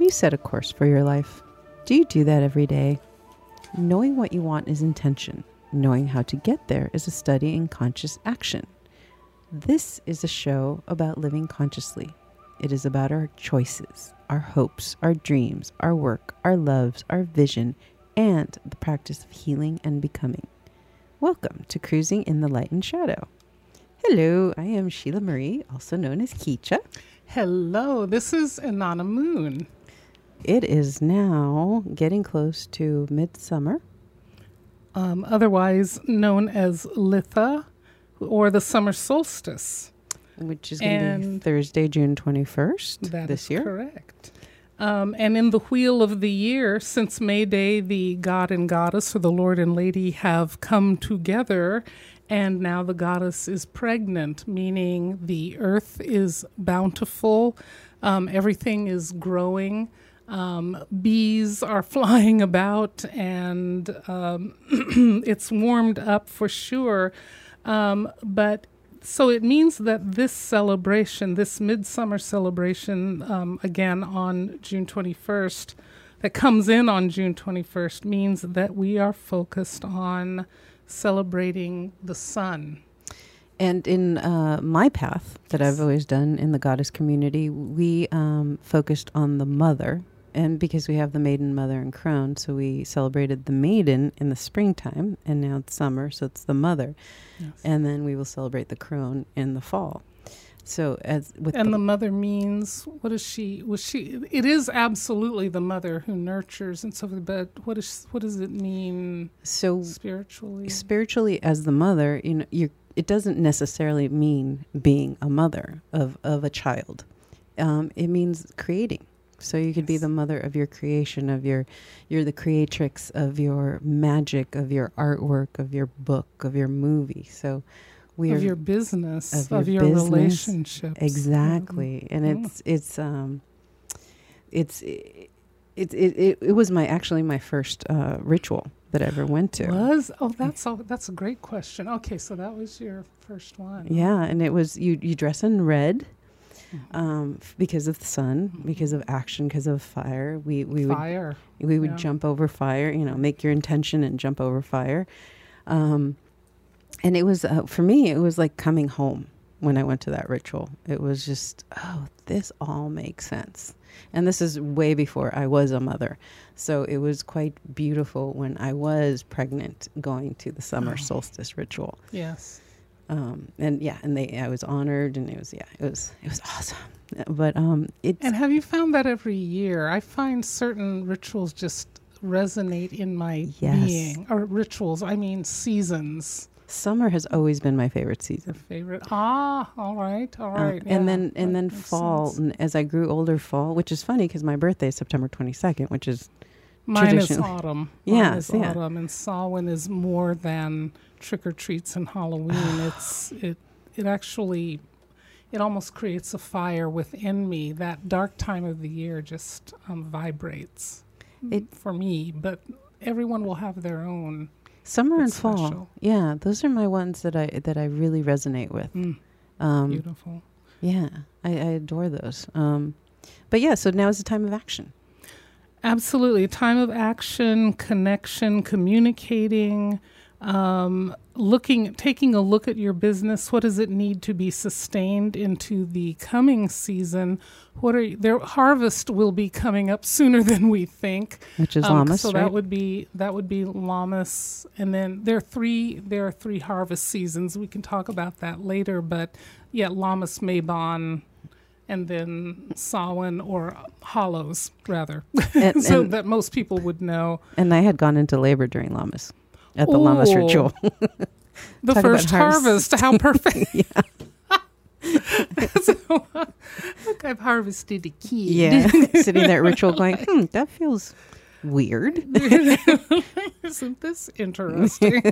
Have you set a course for your life? Do you do that every day? Knowing what you want is intention. Knowing how to get there is a study in conscious action. This is a show about living consciously. It is about our choices, our hopes, our dreams, our work, our loves, our vision, and the practice of healing and becoming. Welcome to Cruising in the Light and Shadow. Hello, I am Sheila Marie, also known as Keecha. Hello, this is Inanna Moon. It is now getting close to midsummer. Um, otherwise known as Litha or the summer solstice. Which is going to be Thursday, June 21st this year. correct. Um, and in the wheel of the year, since May Day, the god and goddess, or the Lord and Lady, have come together, and now the goddess is pregnant, meaning the earth is bountiful, um, everything is growing. Um, bees are flying about, and um, it's warmed up for sure. Um, but so it means that this celebration, this midsummer celebration, um, again on June 21st, that comes in on June 21st, means that we are focused on celebrating the sun. And in uh, my path that I've always done in the goddess community, we um, focused on the mother. And because we have the maiden, mother, and crone, so we celebrated the maiden in the springtime, and now it's summer, so it's the mother. Yes. And then we will celebrate the crone in the fall. So as with and the, the, mother means what is she? Was she? It is absolutely the mother who nurtures and so forth. But what is what does it mean? So spiritually, spiritually as the mother, you know, you it doesn't necessarily mean being a mother of of a child. Um, it means creating. So you could yes. be the mother of your creation, of your, you're the creatrix of your magic, of your artwork, of your book, of your movie. So we of are your business, of your, of your business. relationships. Exactly, mm-hmm. and mm. it's it's um, it's it, it it it was my actually my first uh, ritual that I ever went to. Was oh that's all, that's a great question. Okay, so that was your first one. Yeah, and it was you you dress in red. Um, f- because of the sun, mm-hmm. because of action, because of fire. We we fire. would we would yeah. jump over fire. You know, make your intention and jump over fire. Um, and it was uh, for me. It was like coming home when I went to that ritual. It was just oh, this all makes sense. And this is way before I was a mother. So it was quite beautiful when I was pregnant going to the summer oh. solstice ritual. Yes. Um, and yeah, and they I was honored, and it was yeah, it was it was awesome. But um, it and have you found that every year? I find certain rituals just resonate in my yes. being, or rituals. I mean seasons. Summer has always been my favorite season. favorite. Ah, all right, all right. uh. Yeah, and then and then fall. And as I grew older, fall, which is funny because my birthday is September twenty second, which is mine is autumn. Yeah, is yeah. autumn, and Samhain is more than trick or treats and Halloween. it's it it actually it almost creates a fire within me. That dark time of the year just um, vibrates it for me, but everyone will have their own. Summer and special. fall, yeah, those are my ones that I that I really resonate with. Mm. Um, Beautiful. Yeah, I, I adore those. Um, but yeah, so now is the time of action. Absolutely, time of action, connection, communicating um, looking taking a look at your business what does it need to be sustained into the coming season? What are their harvest will be coming up sooner than we think. Which is um, Lammas so right? that would be that would be Lammas and then there are three there are three harvest seasons. We can talk about that later but yeah Lammas Mabon and then Samhain or Hallows rather. And, so and that most people would know. And I had gone into labor during Lammas at the Ooh. Lammas ritual. the Talk first harvest. How perfect. so, look, I've harvested a kid. Yeah. Sitting there ritual going, hmm, that feels weird. Isn't this interesting?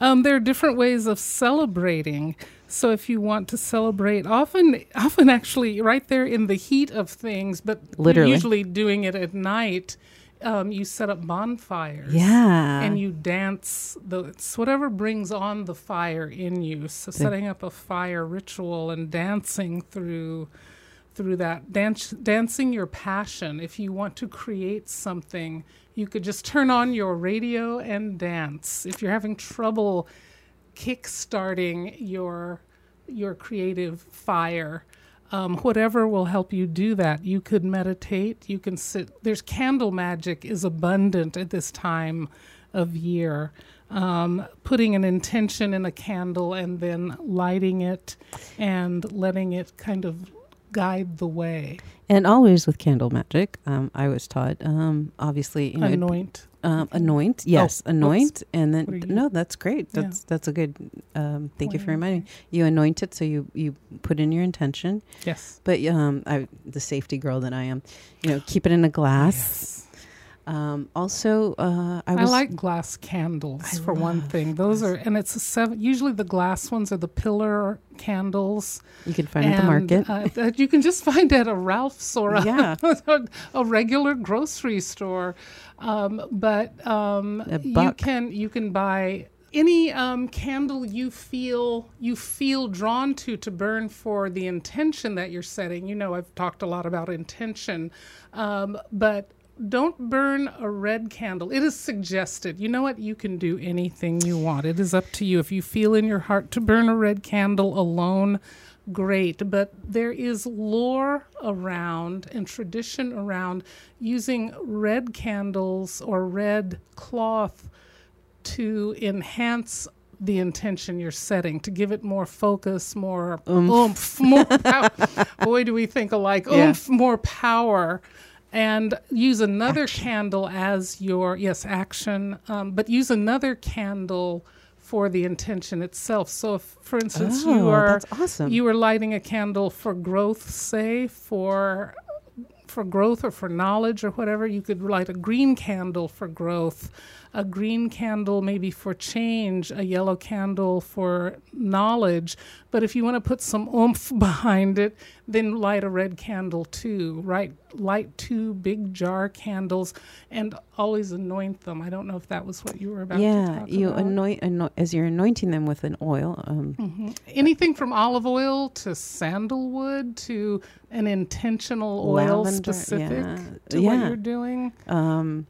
um, there are different ways of celebrating. So if you want to celebrate, often, often actually right there in the heat of things, but literally usually doing it at night um, you set up bonfires. Yeah. And you dance. The, it's whatever brings on the fire in you. So, the, setting up a fire ritual and dancing through through that dance, dancing your passion. If you want to create something, you could just turn on your radio and dance. If you're having trouble kickstarting your your creative fire, um, whatever will help you do that. You could meditate. You can sit. There's candle magic is abundant at this time of year. Um, putting an intention in a candle and then lighting it and letting it kind of guide the way. And always with candle magic, um, I was taught, um, obviously, you know, Anoint. Um, anoint. Yes, Oh, anoint, and then no, that's great. Yeah. That's that's a good. Um, thank you for reminding. me. You anoint it, so you you put in your intention. Yes. But um, I the safety girl that I am, you know, keep it in a glass. Yes. Um, also, uh, I I, like glass candles I for one thing. Those are, and it's a seven. Usually, the glass ones are the pillar candles. you can find at the market. uh, that you can just find at a Ralph's or a, Yeah. a regular grocery store. Um, but um, you can you can buy any um, candle you feel you feel drawn to to burn for the intention that you're setting. You know, I've talked a lot about intention, um, but don't burn a red candle. It is suggested. You know what? You can do anything you want. It is up to you. If you feel in your heart to burn a red candle alone, great. But there is lore around and tradition around using red candles or red cloth to enhance the intention you're setting, to give it more focus, more oomph, more power. Boy, do we think alike. Yeah. More power. And use another candle as your, yes, action, um, but use another candle for the intention itself. So, if, for instance, you oh, are awesome. you are lighting a candle for growth, say for for growth or for knowledge or whatever, you could light a green candle for growth, a green candle maybe for change, a yellow candle for knowledge. But if you want to put some oomph behind it, then light a red candle too. Right? Light two big jar candles and always anoint them. I don't know if that was what you were about to yeah, you about. anoint, anoint as you're anointing them with an oil. Um, Mhm. Anything from olive oil to sandalwood to an intentional oil Lavender, specific yeah. to what Yeah. you're doing. um,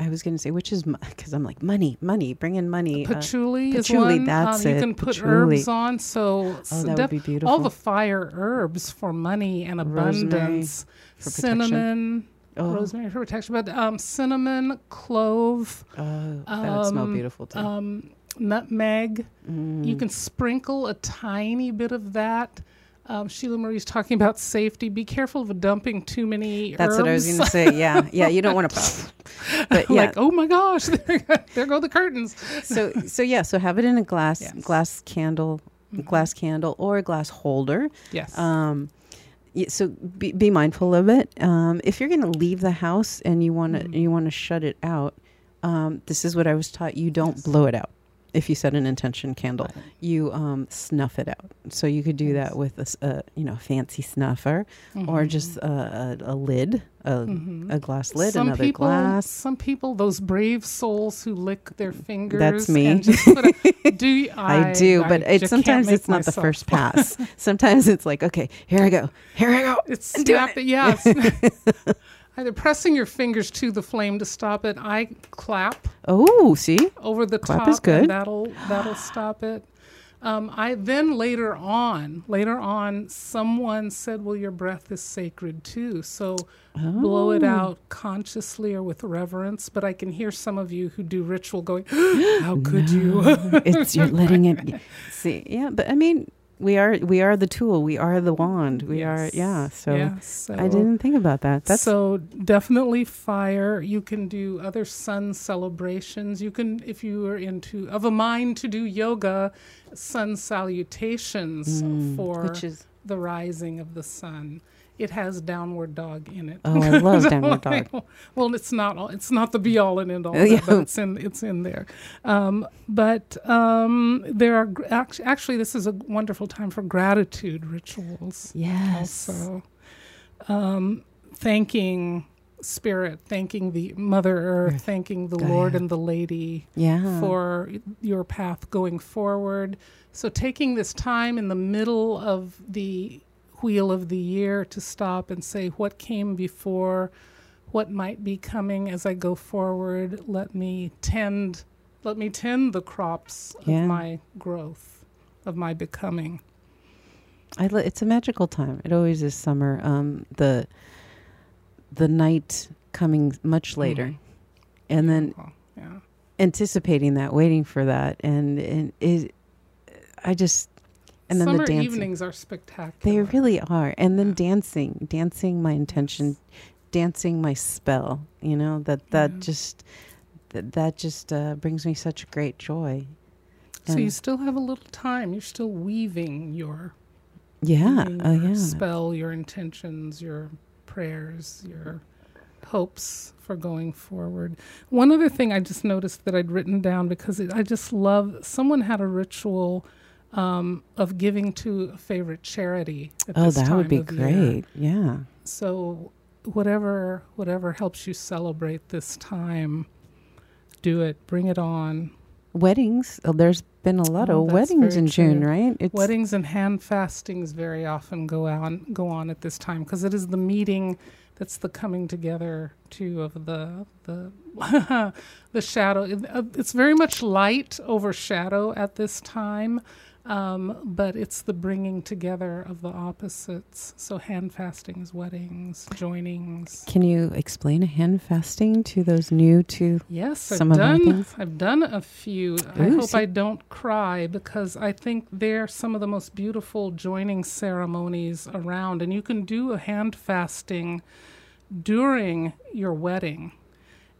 I was going to say which is because I'm like money, money, bring in money. uh, Patchouli, is patchouli, one. that's um, you can put patchouli. herbs on. So oh, that def- would be beautiful. all the fire herbs for money and abundance. for cinnamon, oh, rosemary for protection, but um, cinnamon, clove, oh, that would smell um, beautiful too. um, nutmeg. Mm. You can sprinkle a tiny bit of that. Um, Sheila Marie's talking about safety. Be careful of dumping too many That's what I was going to say. Yeah, yeah. You don't want to. But yeah, like, oh my gosh, there, go the curtains. so so yeah. So have it in a glass Yes. glass candle, Mhm. glass candle or a glass holder. Yes. Um, so be, be mindful of it. Um, if you're going to leave the house and you want to Mhm. you want to shut it out, um, this is what I was taught. You don't Yes. blow it out. If you set an intention candle, you um, snuff it out. So you could do Yes. that with a you know fancy snuffer or Mhm. just a, a, a lid, a, Mhm. a glass lid, some another people, glass. Some people, those brave souls who lick their fingers. That's me. And just put a, do you, I, do, but I it's sometimes it's not the first pass. sometimes it's like, okay, here I go, here I go. It's snap it. Yeah. Either pressing your fingers to the flame to stop it. I clap Oh, see, over the Clap top, is good. and that'll that'll stop it. Um, I then later on, later on, someone said, "Well, your breath is sacred too, so blow it Oh. out consciously or with reverence." But I can hear some of you who do ritual going, "How could you?" it's you're letting it see yeah but i mean we are we are the tool we are the wand we are yeah so Yeah, so i didn't think about that that's so definitely fire. You can do other sun celebrations. You can, if you are into of a mind to do yoga, sun salutations mm, for which is the rising of the sun. It has downward dog in it. oh i love downward dog well, it's not all. It's not the be all and end all, Oh, yeah. but it's in. It's in there. Um, but um, there are gr- act- actually this is a wonderful time for gratitude rituals yes also um, thanking spirit thanking the mother earth thanking the Gaia. lord and the lady yeah for your path going forward so taking this time in the middle of the wheel of the year to stop and say what came before, what might be coming as I go forward. Let me tend, let me tend the crops Yeah. of my growth, of my becoming. I it's a magical time. It always is summer. Um, the the night coming much later, Mhm. and then yeah. anticipating that, waiting for that, and and it, I just and then Summer the dancing. evenings are spectacular. They really are, and then Yeah. dancing, dancing my intention, dancing my spell. You know that that Yeah. just that, that just uh, brings me such great joy. So you still have a little time. You're still weaving your yeah, weaving your yeah, spell, your intentions, your prayers, your hopes for going forward. One other thing I just noticed that I'd written down because it, I just love. Someone had a ritual um, of giving to a favorite charity. At oh that would be of year. great. Yeah. So whatever whatever helps you celebrate this time, do it. Bring it on. Weddings. Oh, there's been a lot Oh, of weddings in June, right? It's Weddings and hand fastings very often go on go on at this time because it is the meeting that's the coming together too of the the the shadow. It- uh, It's very much light over shadow at this time, um, but it's the bringing together of the opposites. So hand fastings, weddings, joinings. Can you explain a hand fasting to those new to? Yes, I've done. I've done a few. I hope I don't cry because I think they're some of the most beautiful joining ceremonies around, and you can do a hand fasting during your wedding.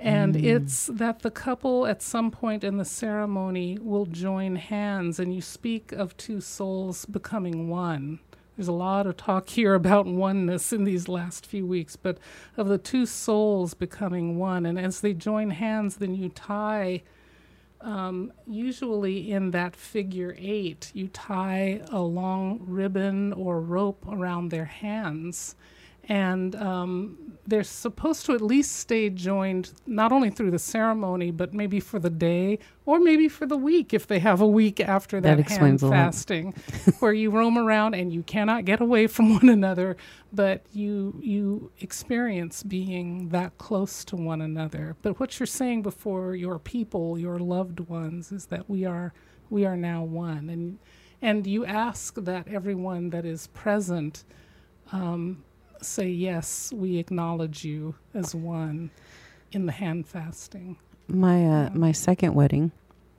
And Mm. it's that the couple at some point in the ceremony will join hands, and you speak of two souls becoming one. There's a lot of talk here about oneness in these last few weeks, but of the two souls becoming one. And as they join hands, then you tie, um, usually in that figure eight, you tie a long ribbon or rope around their hands. And um, they're supposed to at least stay joined not only through the ceremony, but maybe for the day or maybe for the week if they have a week after That that, hand fasting, where you roam around and you cannot get away from one another, but you you experience being that close to one another. But what you're saying before your people, your loved ones, is that we are we are now one, and and you ask that everyone that is present um, say yes, we acknowledge you as one in the hand fasting. My uh, my second wedding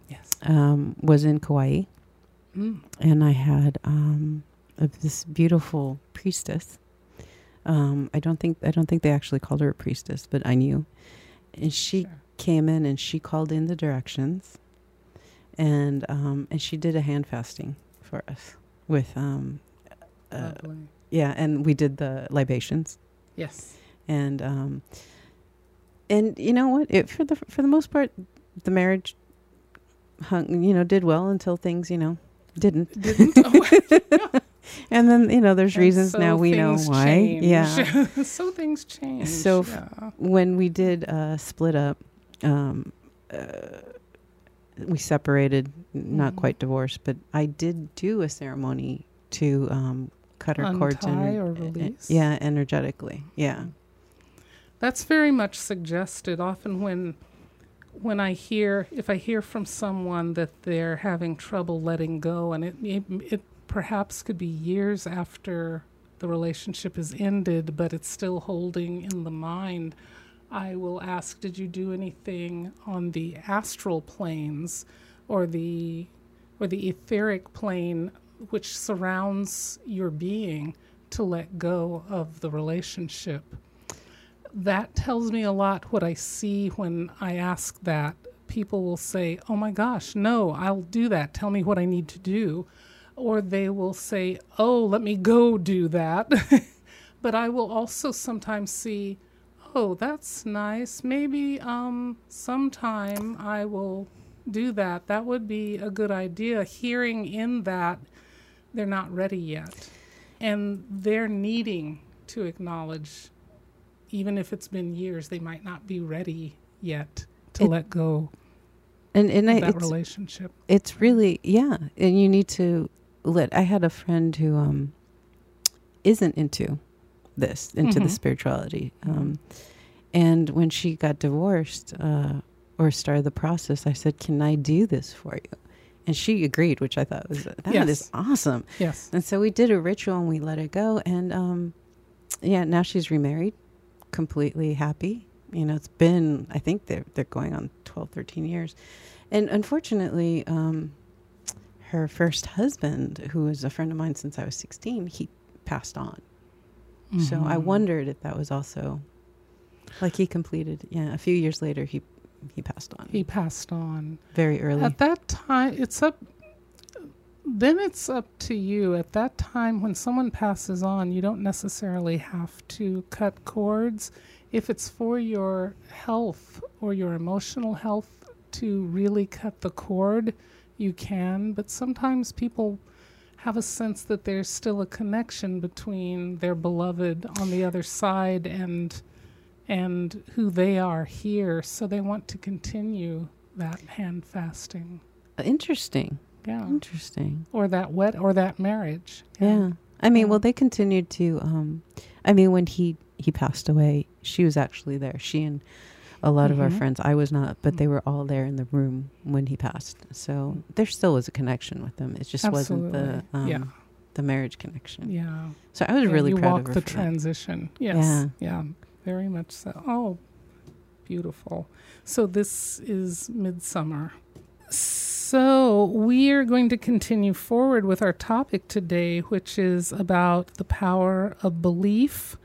Yes. um, was in Kauai, Mm. and I had um, this beautiful priestess. Um, I don't think I don't think they actually called her a priestess, but I knew, and she Sure. came in and she called in the directions, and um, and she did a hand fasting for us with um, uh. Yeah, and we did the libations. Yes. and um and you know what it for the for the most part the marriage hung you know did well until things you know didn't Didn't. Oh, and then you know there's and reasons so now we know why change. yeah so things change. So f- when we did uh split up um uh, we separated not Mhm. quite divorced but i did do a ceremony to um cut cords Untie ener- or e- release? yeah energetically yeah That's very much suggested. Often when when I hear if I hear from someone that they're having trouble letting go, and it it, it perhaps could be years after the relationship is ended, but it's still holding in the mind. I will ask, did you do anything on the astral planes or the or the etheric plane which surrounds your being to let go of the relationship? that tells me a lot what I see when I ask that. People will say, Oh my gosh, no, I'll do that. Tell me what I need to do. Or they will say, Oh, let me go do that. but I will also sometimes see, Oh, that's nice. Maybe um, sometime I will do that. That would be a good idea. Hearing in that, they're not ready yet. And they're needing to acknowledge even if it's been years, they might not be ready yet to It- let go and and I, of that it's, relationship. it's really yeah and you need to let i had a friend who um isn't into this, into the Mhm. spirituality. Um, and when she got divorced uh, or started the process, I said, "Can I do this for you?" And she agreed, which I thought was that is Yes. awesome. Yes. And so we did a ritual and we let it go. And um, yeah, now she's remarried, completely happy. You know, it's been, I think they're, they're going on 12, 13 years. And unfortunately, um, her first husband, who was a friend of mine since I was 16, he passed on. So I Mhm. wondered if that was also like he completed, yeah, a few years later, he, he passed on He passed on. very early. At that time, it's up. Then it's up to you. At that time, when someone passes on, you don't necessarily have to cut cords. If it's for your health or your emotional health to really cut the cord, you can. But sometimes people have a sense that there's still a connection between their beloved on the other side and and who they are here, so they want to continue that hand fasting. Interesting. Yeah. Interesting. Or that wet or that marriage. Yeah. I mean, Yeah. well, they continued to. Um, I mean, when he he passed away, she was actually there. She and a lot of our Mhm. friends. I was not, but they were all there in the room when he passed. So there still was a connection with them. It just wasn't the um, yeah. the marriage connection. Yeah. So I was Yeah, really you proud of her. the transition. Yes. Yeah. Yeah. Very much so. Oh, beautiful. So this is midsummer. So we are going to continue forward with our topic today, which is about the power of belief.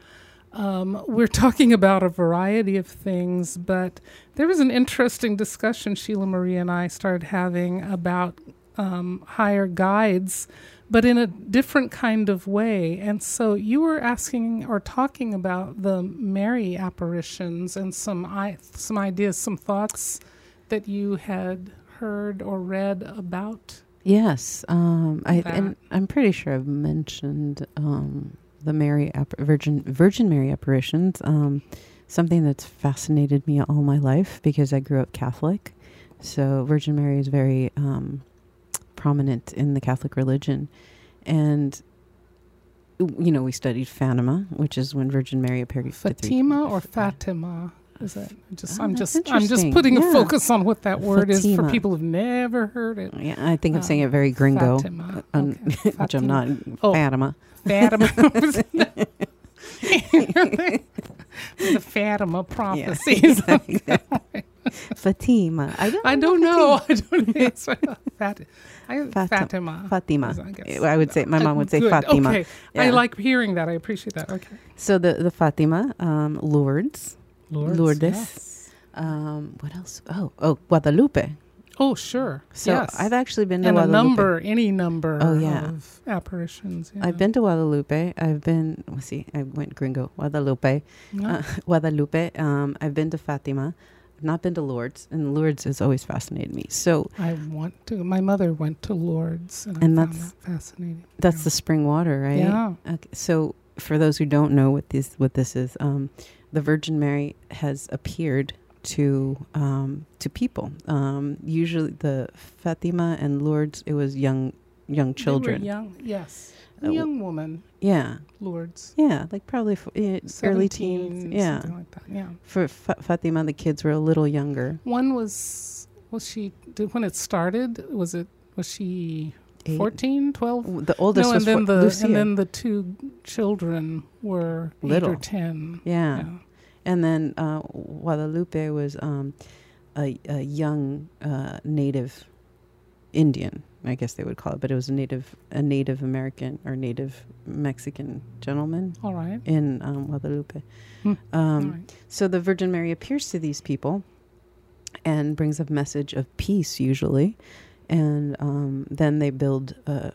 Um, we're talking about a variety of things, but there was an interesting discussion Sheila Marie and I started having about um, higher guides, but in a different kind of way. And so you were asking or talking about the Mary apparitions and some I- some ideas, some thoughts that you had heard or read about. Yes, um, I, and I'm pretty sure I've mentioned um, the Mary Virgin Virgin Mary apparitions. Um, something that's fascinated me all my life because I grew up Catholic, so Virgin Mary is very um, prominent in the Catholic religion, and you know we studied Fatima, which is when Virgin Mary appeared. Fatima or Fatima? Is it just? Oh, I'm just. I'm just putting Yeah. a focus on what that word is for people who've never heard it. Yeah, I think I'm saying Um, it very gringo, Fatima. un- Okay. which I'm not. Oh. Fatima. Fatima. the Fatima prophecies. Fatima. I don't. I don't know. I don't know. Fat, I, Fat- Fatima. Fatima. I guess. I would say my mom would say Good. Fatima. Okay. I like hearing that. I appreciate that. Okay. So the the Fatima, um, Lourdes, Lourdes. yes. um, what else? Oh, oh, Guadalupe. Oh, sure. So yes. I've actually been to and a Guadalupe. number, any number Oh, yeah. of apparitions. Yeah. I've been to Guadalupe. I've been. Let's see. I went gringo. Guadalupe. Yeah. Uh, Guadalupe. Um, I've been to Fatima. Not been to Lourdes, and Lourdes has always fascinated me. So I want to. My mother went to Lourdes, and, And that's- that fascinating. that's Yeah. the spring water, right? Yeah. Okay, so for those who don't know what this what this is, um, the Virgin Mary has appeared to um, to people. Um, usually, the Fatima and Lourdes, it was young young children. young. Yes. A Uh, young woman. Yeah, Lourdes. yeah, like probably f- early teens. Yeah, like that. Yeah. for Fa- Fatima, the kids were a little younger. One was was she did when it started? Was it was she Eight. 14, 12? The oldest no, was and then the Lucia. and then the two children were Little. or ten. yeah. Yeah. And then uh, Guadalupe was um, a, a young uh, native Indian, I guess they would call it, but it was a native a Native American or Native Mexican gentleman All right. in um, Guadalupe. Hmm. Um, right. So the Virgin Mary appears to these people and brings a message of peace, usually, and um, then they build a,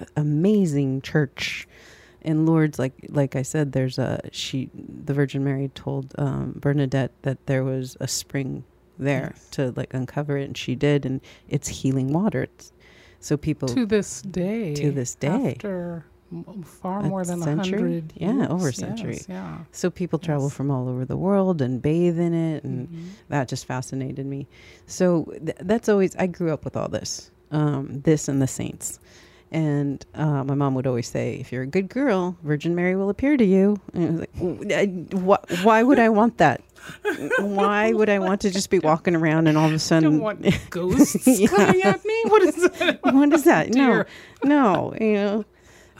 a amazing church in Lourdes. Like like I said, there's a she. The Virgin Mary told um, Bernadette that there was a spring there Yes. to like uncover it, and she did, and it's healing water. It's, so people To this day. To this day. After far more than a hundred. Yeah, years. over a Yes, century. yeah. so people travel Yes. from all over the world and bathe in it and Mhm. that just fascinated me. So th- that's always I grew up with all this, um, this and the saints, And uh, my mom would always say, "If you're a good girl, Virgin Mary will appear to you." And I was like, I- wh- "Why would I want that? Why would I want to just be walking around and all of a sudden don't want ghosts Yeah. coming at me. What is that? what is that? No, no, you know."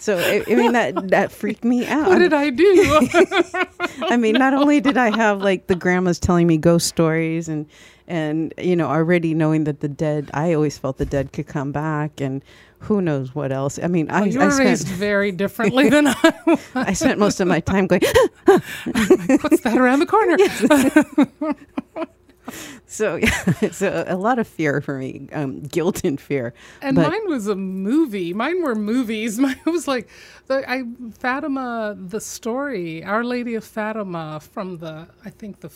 So I, I mean that that freaked me out. What did I do? I mean, not only did I have like the grandmas telling me ghost stories and and you know already knowing that the dead, I always felt the dead could come back and who knows what else. I mean, I, Well, you I spent raised very differently than I was. I spent most of my time going. What's that around the corner? So yeah so a lot of fear for me, um, guilt and fear. And But- mine was a movie. Mine were movies. Mine was like the I Fatima, the story, Our Lady of Fatima from the I think the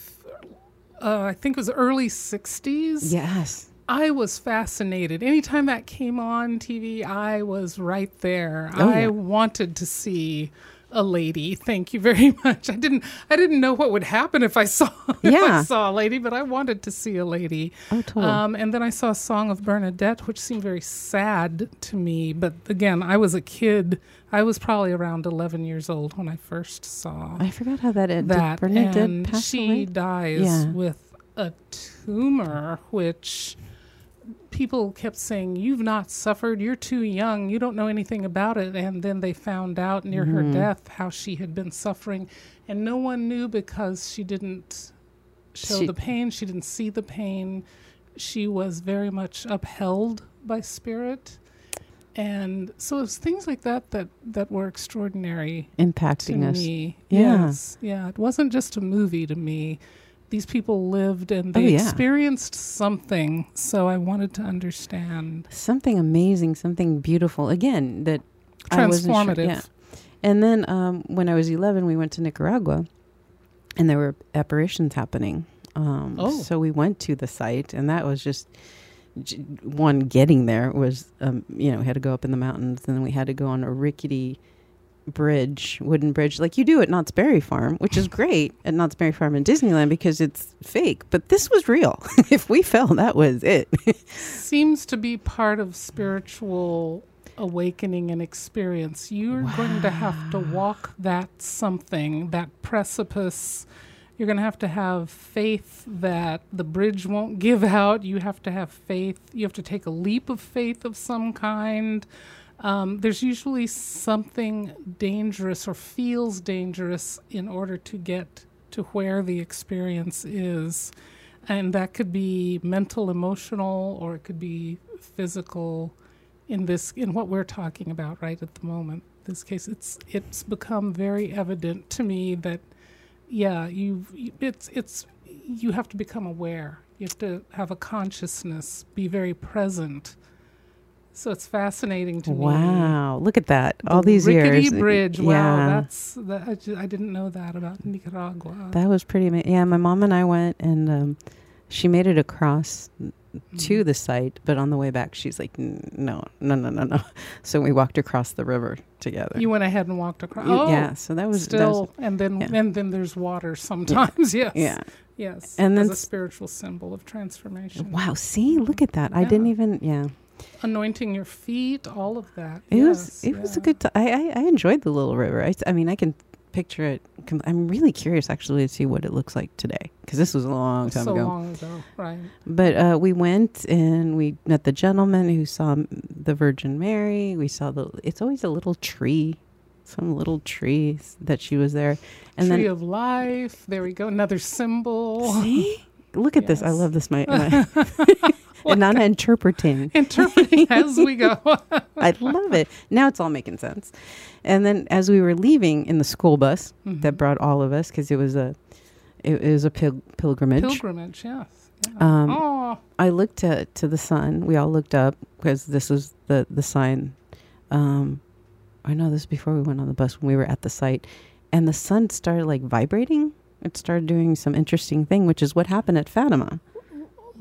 uh, I think it was early '60s. Yes. I was fascinated. Anytime that came on TV, I was right there. Oh, I yeah. wanted to see a lady. Thank you very much. I didn't I didn't know what would happen if I saw if I Yeah. saw a lady, but I wanted to see a lady. Oh, totally. Um, and then I saw a Song of Bernadette, which seemed very sad to me. But again, I was a kid. I was probably around 11 years old when I first saw I forgot how that ended. that. Bernadette and she away? dies Yeah. with a tumor, which people kept saying, You've not suffered, you're too young, you don't know anything about it. And then they found out near her Mhm. death how she had been suffering. And no one knew because she didn't show She- the pain, she didn't see the pain. She was very much upheld by spirit. And so it was things like that that, that were extraordinary impacting us. me. Yeah. Yes. Yeah. It wasn't just a movie to me. These people lived and Oh, they yeah. experienced something. So I wanted to understand. Something amazing, something beautiful. Again, that I wasn't sure- Transformative. yeah. And then um, when I was 11, we went to Nicaragua, and there were apparitions happening. Um, Oh. So we went to the site, and that was just one getting there was, um, you know, we had to go up in the mountains, and then we had to go on a rickety bridge, wooden bridge, like you do at Knott's Berry Farm, which is great at Knott's Berry Farm in Disneyland because it's fake. But this was real. if we fell, that was it. Seems to be part of spiritual awakening and experience. You're going to have to walk that something, that precipice. You're going to have to have faith that the bridge won't give out. You have to have faith. You have to take a leap of faith of some kind. Um, there's usually something dangerous or feels dangerous in order to get to where the experience is. And that could be mental, emotional, or it could be physical in this in what we're talking about right at the moment. This case it's it's become very evident to me that yeah, you it's it's you have to become aware. You have to have a consciousness, be very present. So it's fascinating to me. wow. Look at that. All The these rickety years. bridge. Wow, Yeah. that's that, I, ju- I didn't know that about Nicaragua. That was pretty amazing. Yeah, my mom and I went, and um, she made it across to the site, but on the way back, she's like, "No, no, no, no, no." So we walked across the river together. you went ahead and walked across. Oh, yeah. So that was that still, was- and then yeah. and then there's water sometimes. Yes, yeah. yes, And then a spiritual symbol of transformation. Wow. See, look at that. I didn't even. Yeah. Anointing your feet, all of that. It was. Yes, It was a yeah. good. T- I, I I enjoyed the little river. I, I mean, I can picture it. I'm really curious actually to see what it looks like today because this was a long time so ago. So long ago, right? But uh, we went and we met the gentleman who saw the Virgin Mary. We saw the. It's always a little tree, some little tree that she was there, and Tree then of life. There we go. Another symbol. see, look at this. I love this. My, my and not interpreting. Interpreting as we go. I love it. Now it's all making sense. And then as we were leaving in the school bus Mhm. that brought all of us, because it was a, it, it was a pil- pilgrimage. Pilgrimage, yes. Yeah. Um, I looked to to the sun. We all looked up because this was the the sign. Um, I know this before we went on the bus when we were at the site, and the sun started like vibrating. It started doing some interesting thing, which is what happened at Fatima.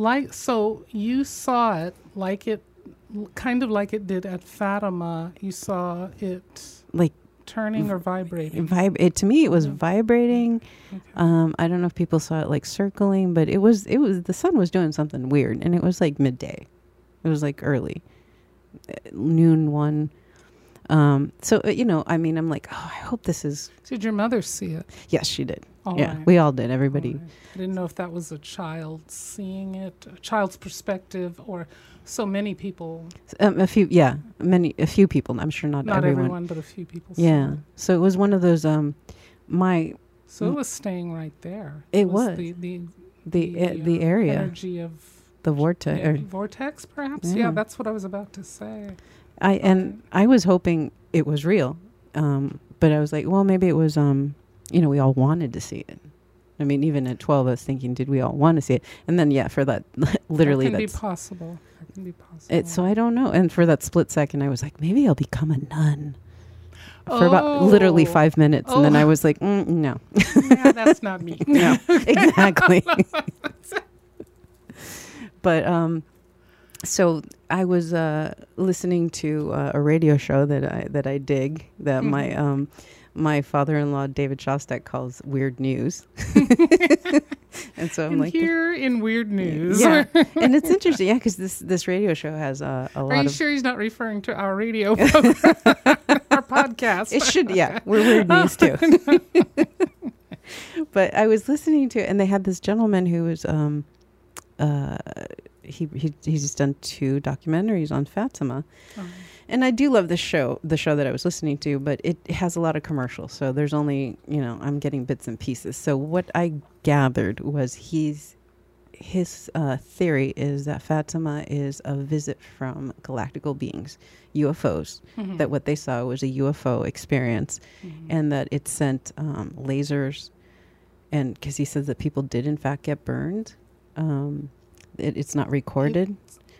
Like so you saw it like it kind of like it did at Fatima. You saw it Like turning or vibrating. vib- it to me, it was Yeah. vibrating. Okay. Um, I don't know if people saw it like circling, but it was it was the sun was doing something weird, and it was like midday. It was like early, Uh, noon one. Um, so uh, you know, I mean, I'm like, oh, I hope this is. Did your mother see it? Yes, she did. All yeah, right. we all did. Everybody. All right. I didn't know if that was a child seeing it, a child's perspective, or so many people. Um, a few, yeah, many, a few people. I'm sure not, Not everyone. everyone, but a few people. Yeah. it. So it was one of those. Um, my So it was staying right there. It was. the the the the, uh, the area, energy of the vortex. yeah, vortex, perhaps. Yeah. Yeah. that's what I was about to say. I and I was hoping it was real, um, but I was like, well, maybe it was. Um, you know, we all wanted to see it. I mean, even at twelve, I was thinking, did we all want to see it? And then, yeah, for that, literally, that can be that's possible. That can be possible. it. So I don't know. And for that split second, I was like, maybe I'll become a nun. For about literally Oh. five minutes, and then Oh. I was like, mm, no, yeah, that's not me. no, exactly. but um, so I was uh, listening to uh, a radio show that I that I dig that my Mhm. um, my father-in-law David Shostak calls weird news, and so I'm and like, here in weird news. yeah, and it's interesting, yeah, because this this radio show has uh, a Are lot you of. sure he's not referring to our radio program, our podcast? It should, yeah. We're weird news too. but I was listening to, it and they had this gentleman who was, um, uh, he, he he's done two documentaries on Fatima, Oh. and I do love the show, the show that I was listening to, but it has a lot of commercials, so there's only, you know, I'm getting bits and pieces. So what I gathered was he's his uh, theory is that Fatima is a visit from galactical beings, UFOs Mhm. that what they saw was a UFO experience Mhm. and that it sent um, lasers. And because he says that people did, in fact, get burned. Um, it, it's not recorded.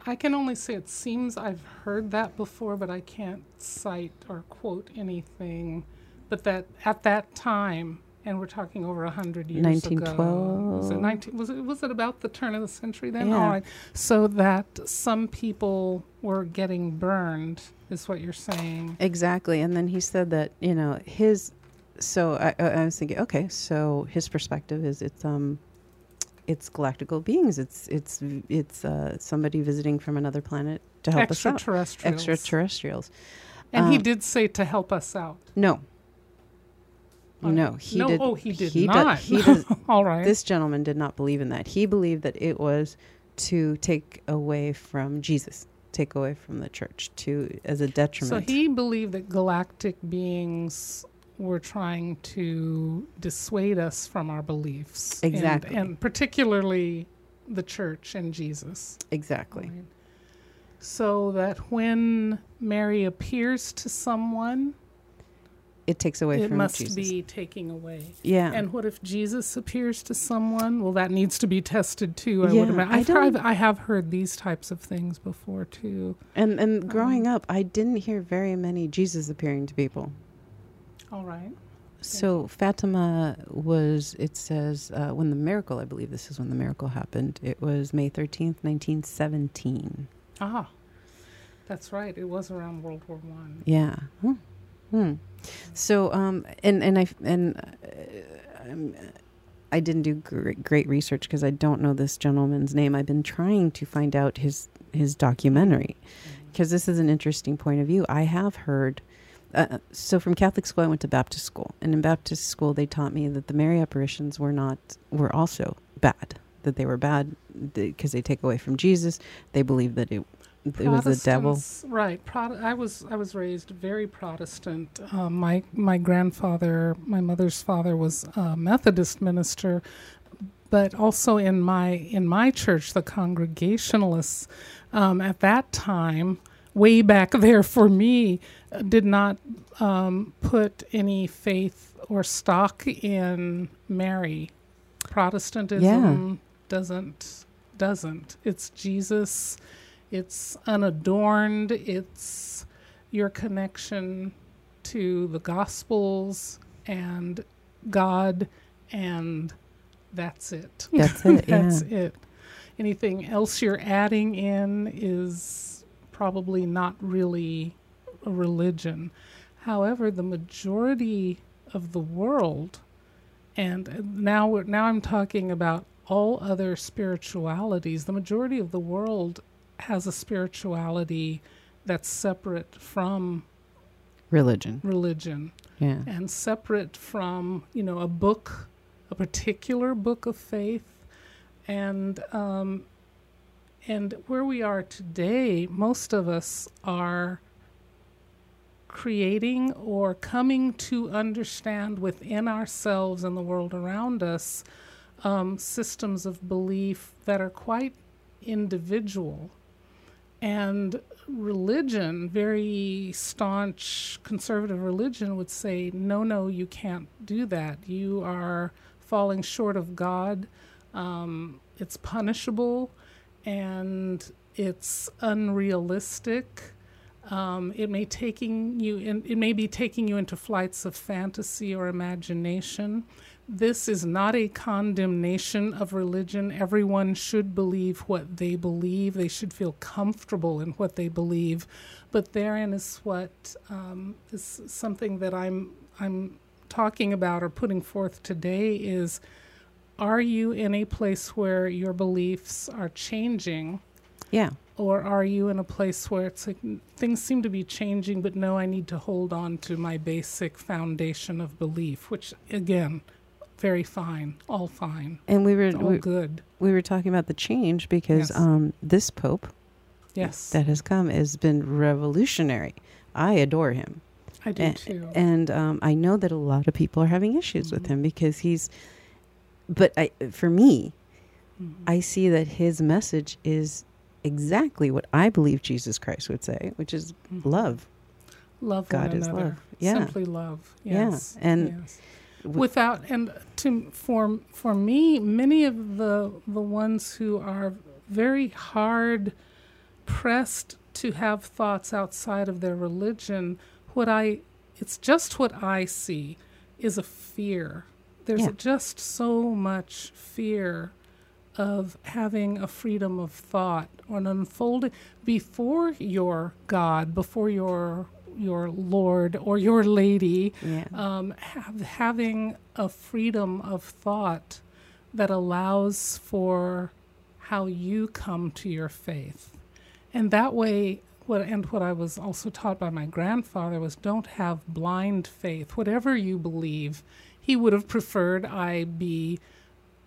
I can only say it seems I've heard that before, but I can't cite or quote anything. But that at that time, and we're talking over a hundred years ago. 1912. Was it nineteen? Was it was it about the turn of the century then? Yeah. All right. So that some people were getting burned is what you're saying. Exactly. And then he said that, you know, his. So I I was thinking, okay, so his perspective is it's um, it's galactical beings. It's it's it's uh, somebody visiting from another planet to help us out. Extraterrestrials. Extraterrestrials. And he Um, did say to help us out. No. No, he no, did. oh, he did do- not. he does, All right. this gentleman did not believe in that. He believed that it was to take away from Jesus, take away from the church, to as a detriment. So he believed that galactic beings were trying to dissuade us from our beliefs. and- Exactly. And, particularly the church and Jesus. exactly. Right. So that when Mary appears to someone, It takes away it from must Jesus. be taking away. yeah. And what if Jesus appears to someone? Well, that needs to be tested too. I Yeah, would imagine. I I've don't- heard, I have heard these types of things before too. and and growing Um, up, I didn't hear very many Jesus appearing to people. All right. So Fatima was. It says uh, when the miracle. I believe this is when the miracle happened. It was May thirteenth, nineteen seventeen. Ah, that's right. It was around World War One. Yeah. Hmm. Hmm. So, um, and and I and uh, um, I didn't do great, great research because I don't know this gentleman's name. I've been trying to find out his his documentary because this is an interesting point of view. I have heard. Uh, so from Catholic school, I went to Baptist school, and in Baptist school, they taught me that the Mary apparitions were not were also bad. That they were bad because they take away from Jesus. They believe that it it was the devil. Right. Prot- I was I was raised very Protestant. Um, my my grandfather, my mother's father, was a Methodist minister, but also in my in my church, the Congregationalists, um, at that time, way back there for me, uh, did not um, put any faith or stock in Mary. Protestantism doesn't doesn't. It's Jesus. It's unadorned. It's your connection to the Gospels and God, and that's it. That's it. yeah. that's it. Anything else you're adding in is probably not really a religion. However, the majority of the world, and now we're, now I'm talking about all other spiritualities. The majority of the world has a spirituality that's separate from religion. religion Yeah. and separate from you know a book a particular book of faith and um, and where we are today most of us are creating or coming to understand within ourselves and the world around us um, systems of belief that are quite individual and religion, very staunch conservative religion, would say, no, no, you can't do that. You are falling short of God. Um, it's punishable and it's unrealistic. Um, it may taking you in, it may be taking you into flights of fantasy or imagination. This is not a condemnation of religion. Everyone should believe what they believe. They should feel comfortable in what they believe. But therein is what um, is something that I'm I'm talking about or putting forth today is are you in a place where your beliefs are changing Yeah. or are you in a place where it's like things seem to be changing but no I need to hold on to my basic foundation of belief which again very fine all fine And we were all we, good we were talking about the change because Yes. um, this pope yes that has come has been revolutionary. I adore him. I do and, too And um, I know that a lot of people are having issues with Mhm. him because he's. But I, for me, Mhm. I see that his message is exactly what I believe Jesus Christ would say, which is Mhm. love. love God one is another love. Yeah. simply love Yeah. yes And yes. w- without and to for for me many of the the ones who are very hard pressed to have thoughts outside of their religion what i it's just what i see is a fear there's Yeah. just so much fear of having a freedom of thought or an unfolding before your god before your your lord or your lady Yeah. um, have, having a freedom of thought that allows for how you come to your faith. And that way, what, and what I was also taught by my grandfather was don't have blind faith. Whatever you believe, he would have preferred I be,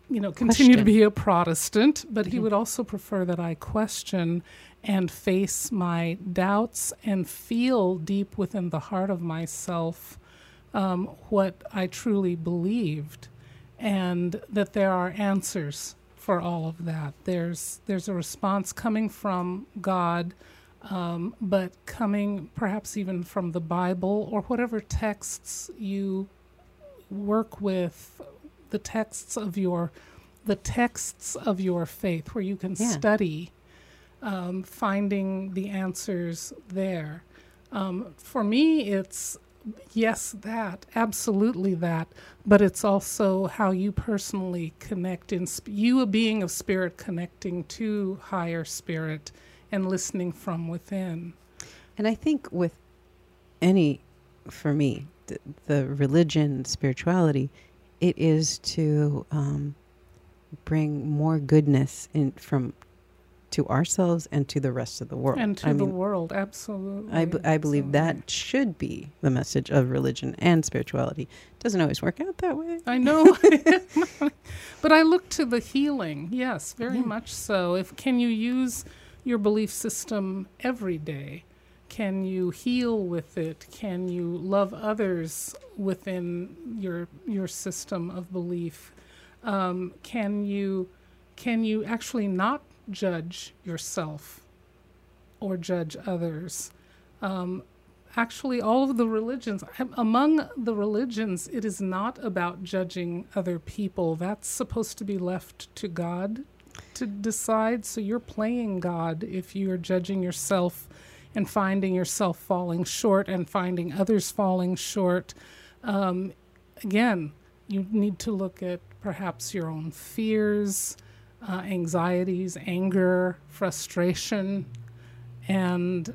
you know, continue to be a Protestant, but he Mhm. would also prefer that I question and face my doubts and feel deep within the heart of myself um, what I truly believed, and that there are answers for all of that. There's there's a response coming from God, um, but coming perhaps even from the Bible or whatever texts you work with, the texts of your the texts of your faith, where you can Yeah. study, um, finding the answers there. Um, for me, it's yes, that absolutely that, but it's also how you personally connect in sp- you, a being of spirit, connecting to higher spirit and listening from within. And I think with any, for me, the, the religion, spirituality, it is to um, bring more goodness in from to ourselves and to the rest of the world. And to I the mean, world, absolutely. I, b- I believe absolutely. that should be the message of religion and spirituality. Doesn't always work out that way. I know. but I look to the healing. Yes, very Yeah. much so. If can you use your belief system every day? Can you heal with it? Can you love others within your your system of belief? Um, can you can you actually not judge yourself or judge others? Um, actually all of the religions among the religions it is not about judging other people that's supposed to be left to god to decide so you're playing god if you're judging yourself and finding yourself falling short and finding others falling short um, again you need to look at perhaps your own fears uh, anxieties anger frustration and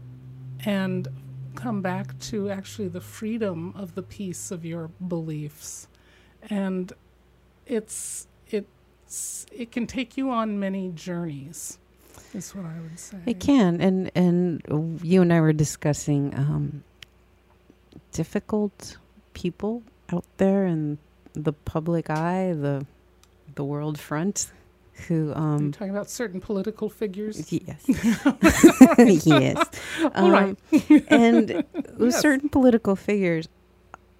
and come back to actually the freedom of the peace of your beliefs. And it's it's it can take you on many journeys is what i would say It can, and and you and I were discussing um, difficult people out there in the public eye, the the world front, who Are you um talking about certain political figures? yes yes All um, right. and with Yes. certain political figures,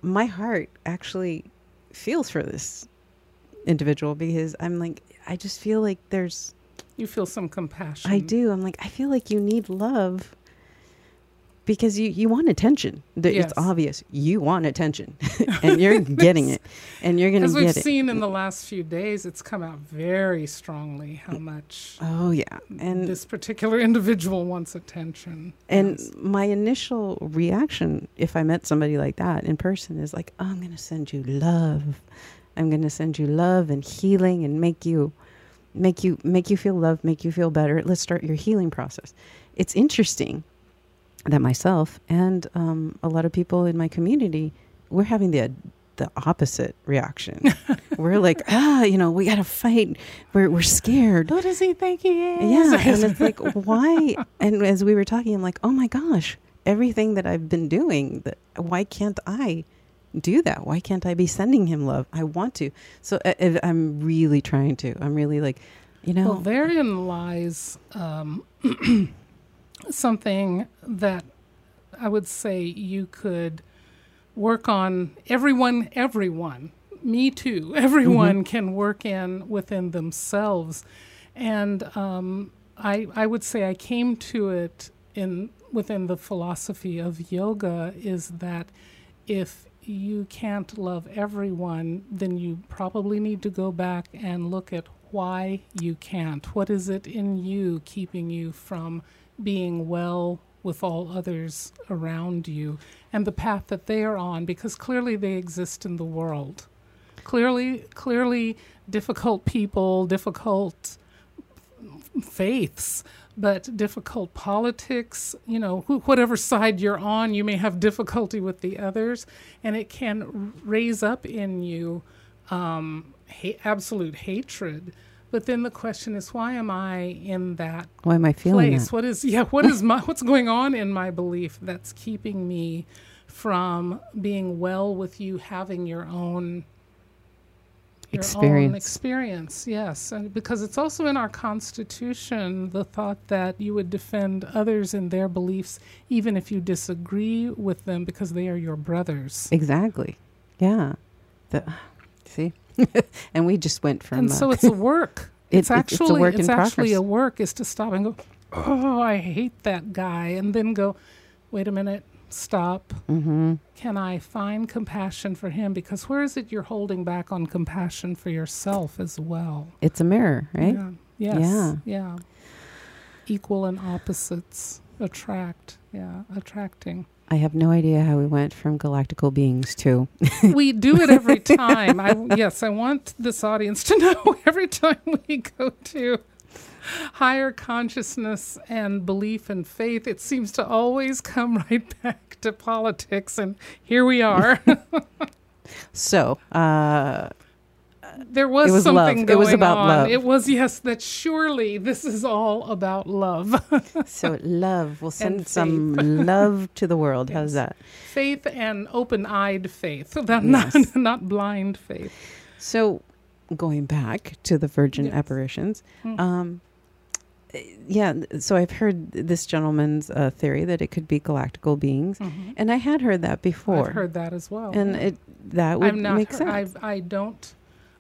my heart actually feels for this individual because I'm like, I just feel like there's, You feel some compassion. I do. I'm like, I feel like you need love because you, you want attention. Th- Yes. It's obvious you want attention and you're getting it and you're going to As to we've seen in the last few days, it's come out very strongly how much Oh, yeah. And this particular individual wants attention. And Yes. my initial reaction, if I met somebody like that in person, is like, oh, I'm going to send you love. I'm going to send you love and healing and make you, make you, make you feel loved, make you feel better. Let's start your healing process. It's interesting that myself and um, a lot of people in my community, we're having the the opposite reaction. we're like, ah, you know, we got to fight. We're we're scared. Who does he think he is? Yeah, and it's like, why? And as we were talking, I'm like, oh my gosh, everything that I've been doing, that why can't I do that? Why can't I be sending him love? I want to. So I, I- I'm really trying to. I'm really like, you know, Well, therein lies um, something that I would say you could work on. Everyone, everyone, me too, everyone can work in within themselves. And um, I, I would say I came to it in within the philosophy of yoga is that if you can't love everyone, then you probably need to go back and look at why you can't. What is it in you keeping you from being well with all others around you and the path that they are on? Because clearly they exist in the world. Clearly, clearly, difficult people, difficult faiths, but difficult politics. You know, wh- whatever side you're on, you may have difficulty with the others, and it can raise up in you um, ha- absolute hatred. But then the question is, why am I in that why am I feeling place? that? What is yeah? What is my what's going on in my belief that's keeping me from being well with you, having your own Experience. experience? Yes, and because it's also in our Constitution the thought that you would defend others in their beliefs, even if you disagree with them, because they are your brothers. Exactly. Yeah. The, see, and we just went from. and uh, so it's a work. It- it's it- it's a actually work it's actually progress. a work is to stop and go, oh, I hate that guy, and then go, wait a minute, stop. hmm Can I find compassion for him? Because where is it you're holding back on compassion for yourself as well? It's a mirror, right? Yeah. Yes. Yeah. Yeah. Equal and opposites attract. Yeah. Attracting. I have no idea how we went from galactical beings to. we do it every time. I yes, I want this audience to know every time we go to higher consciousness and belief and faith, it seems to always come right back to politics, and here we are. So, uh, there was, was something love. going It was about on. love. It was yes, that surely this is all about love, so love. We'll send some love to the world. How's that? faith and open-eyed faith, that Yes. not not blind faith. So, going back to the virgin Yes. apparitions, Mm. um, yeah. So I've heard this gentleman's uh, theory that it could be galactical beings, Mhm. and I had heard that before, I've heard that as well. and it that would I'm not. make sense. I've, I don't.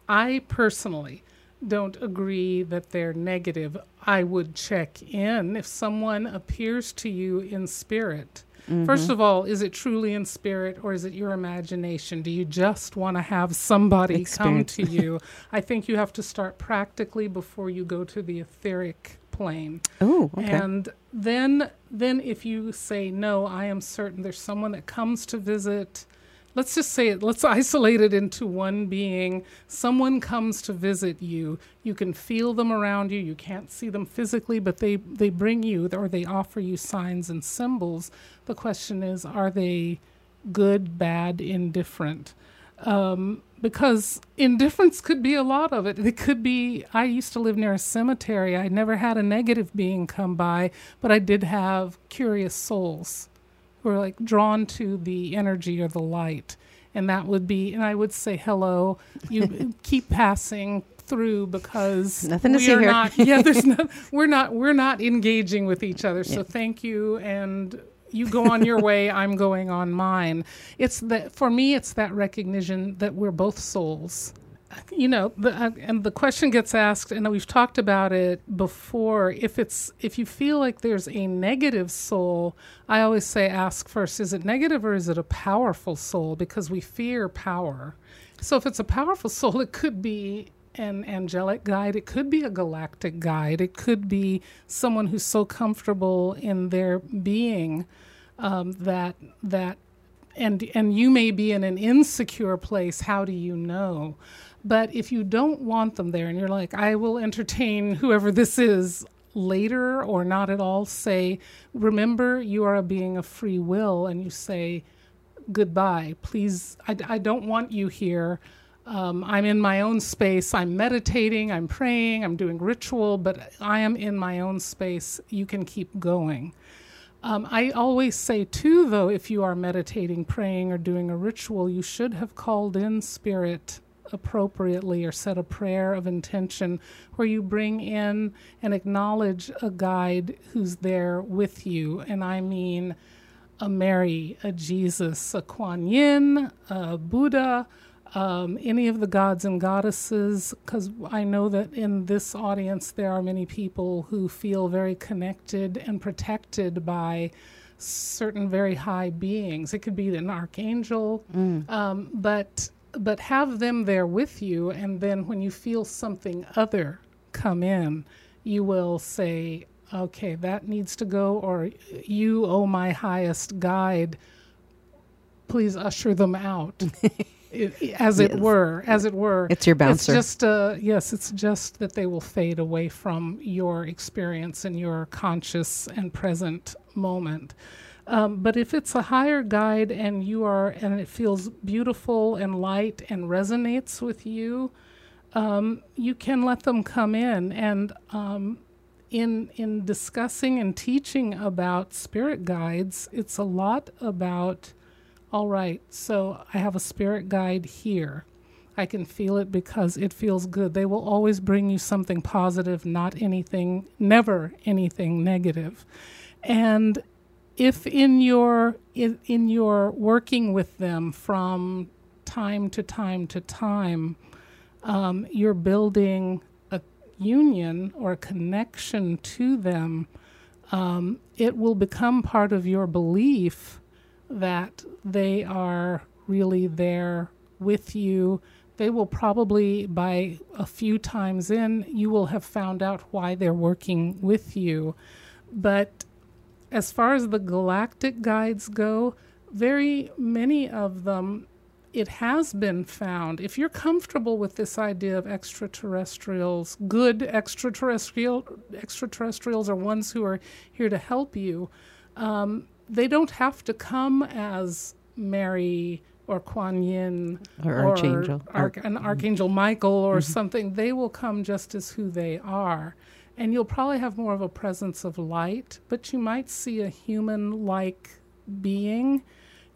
I personally don't agree that they're negative. I would check in if someone appears to you in spirit. Mm-hmm. First of all, is it truly in spirit or is it your imagination? Do you just want to have somebody come to you? I think you have to start practically before you go to the etheric plane. oh, okay. And then then if you say no, I am certain there's someone that comes to visit. Let's just say it, let's isolate it into one being. Someone comes to visit you. You can feel them around you. You can't see them physically, but they, they bring you or they offer you signs and symbols. The question is, are they good, bad, indifferent? um, because indifference could be a lot of it. It could be. I used to live near a cemetery. I never had a negative being come by, but I did have curious souls who are like drawn to the energy or the light. And that would be, and I would say hello. You keep passing through because Nothing to we see are here. not. Yeah, there's no. We're not. We're not engaging with each other. So Yeah. thank you, and you go on your way. I'm going on mine. It's that for me. It's that recognition that we're both souls. You know, the, uh, and the question gets asked, and we've talked about it before. If it's if you feel like there's a negative soul, I always say ask first: is it negative or is it a powerful soul? Because we fear power. So if it's a powerful soul, it could be an angelic guide, it could be a galactic guide, it could be someone who's so comfortable in their being um, that that and and you may be in an insecure place. How do you know? But if you don't want them there, and you're like, I will entertain whoever this is later or not at all, say, remember you are a being of free will, and you say, goodbye. Please, I, I don't want you here. Um, I'm in my own space. I'm meditating, I'm praying, I'm doing ritual, but I am in my own space. You can keep going. Um, I always say, too, though, if you are meditating, praying, or doing a ritual, you should have called in spirit appropriately or said a prayer of intention where you bring in and acknowledge a guide who's there with you. And I mean, a Mary, a Jesus, a Kuan Yin, a Buddha, um, any of the gods and goddesses, because I know that in this audience there are many people who feel very connected and protected by certain very high beings. It could be an archangel, um, but but have them there with you, and then when you feel something other come in, you will say, "Okay, that needs to go," or "You, oh my highest guide." Please usher them out. I- I- as it were, as it were. It's your bouncer. It's just, uh, yes, it's just that they will fade away from your experience and your conscious and present moment. Um, but if it's a higher guide and you are, and it feels beautiful and light and resonates with you, um, you can let them come in. And um, in in discussing and teaching about spirit guides, it's a lot about all right, so I have a spirit guide here. I can feel it because it feels good. They will always bring you something positive, not anything, never anything negative. And if in your in, in your working with them from time to time to time, um, you're building a union or a connection to them, um, it will become part of your belief that they are really there with you. They will probably, by a few times in, you will have found out why they're working with you. But as far as the galactic guides go, very many of them, it has been found. If you're comfortable with this idea of extraterrestrials, good extraterrestrial extraterrestrials are ones who are here to help you. Um, they don't have to come as Mary or Kuan Yin Or Archangel. Arch- an Archangel Michael or something. They will come just as who they are. And you'll probably have more of a presence of light, but you might see a human like being.